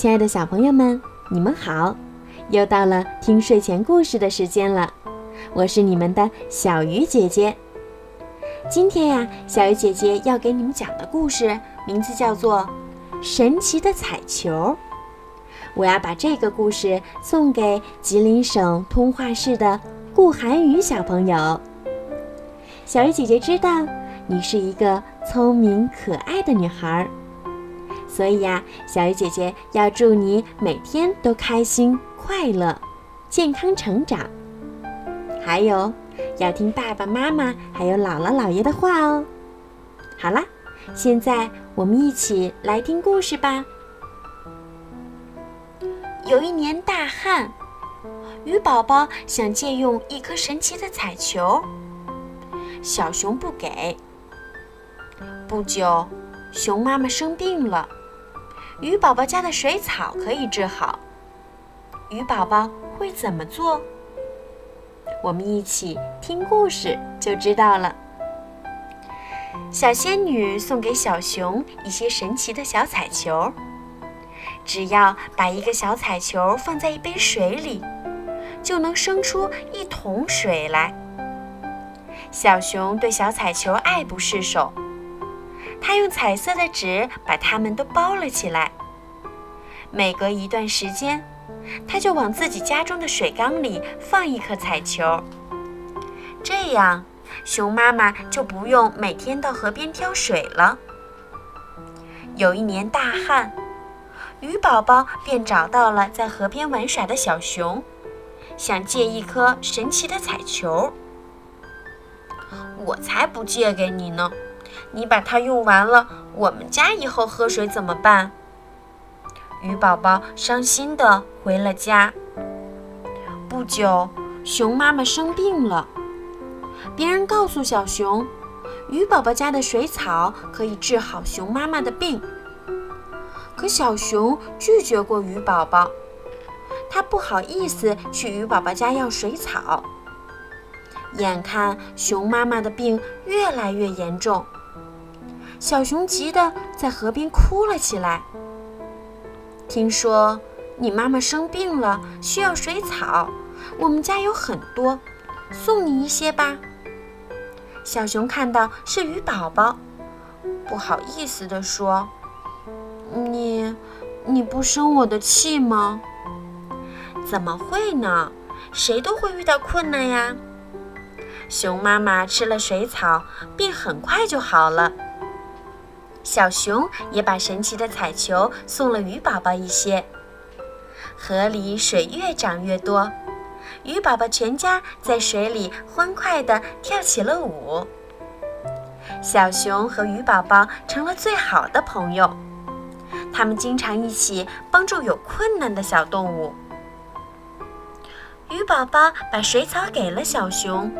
亲爱的小朋友们，你们好！又到了听睡前故事的时间了，我是你们的小鱼姐姐。今天呀，小鱼姐姐要给你们讲的故事名字叫做《神奇的彩球》。我要把这个故事送给吉林省通化市的顾涵宇小朋友。小鱼姐姐知道你是一个聪明可爱的女孩，所以呀，小鱼姐姐要祝你每天都开心、快乐、健康成长。还有，要听爸爸妈妈还有姥姥姥爷的话哦。好啦，现在我们一起来听故事吧。有一年大旱，鱼宝宝想借用一颗神奇的彩球，小熊不给。不久，熊妈妈生病了，鱼宝宝家的水草可以治好。鱼宝宝会怎么做？我们一起听故事就知道了。小仙女送给小熊一些神奇的小彩球。只要把一个小彩球放在一杯水里，就能生出一桶水来。小熊对小彩球爱不释手，他用彩色的纸把它们都包了起来。每隔一段时间，他就往自己家中的水缸里放一颗彩球，这样熊妈妈就不用每天到河边挑水了。有一年大旱。鱼宝宝便找到了在河边玩耍的小熊，想借一颗神奇的彩球。我才不借给你呢！你把它用完了，我们家以后喝水怎么办？鱼宝宝伤心地回了家。不久，熊妈妈生病了。别人告诉小熊，鱼宝宝家的水草可以治好熊妈妈的病。可小熊拒绝过鱼宝宝，它不好意思去鱼宝宝家要水草。眼看熊妈妈的病越来越严重，小熊急得在河边哭了起来。听说你妈妈生病了，需要水草，我们家有很多，送你一些吧。小熊看到是鱼宝宝，不好意思地说。你，你不生我的气吗？怎么会呢？谁都会遇到困难呀。熊妈妈吃了水草，病很快就好了。小熊也把神奇的彩球送了鱼宝宝一些。河里水越涨越多，鱼宝宝全家在水里欢快地跳起了舞。小熊和鱼宝宝成了最好的朋友。他们经常一起帮助有困难的小动物。鱼宝宝把水草给了小熊，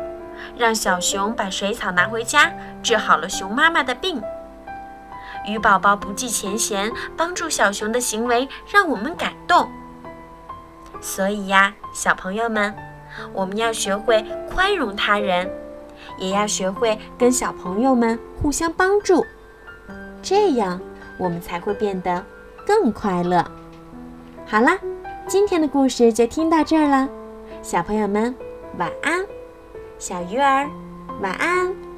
让小熊把水草拿回家，治好了熊妈妈的病。鱼宝宝不计前嫌帮助小熊的行为让我们感动。所以呀，小朋友们，我们要学会宽容他人，也要学会跟小朋友们互相帮助，这样。我们才会变得更快乐。好了，今天的故事就听到这儿了，小朋友们晚安，小鱼儿晚安。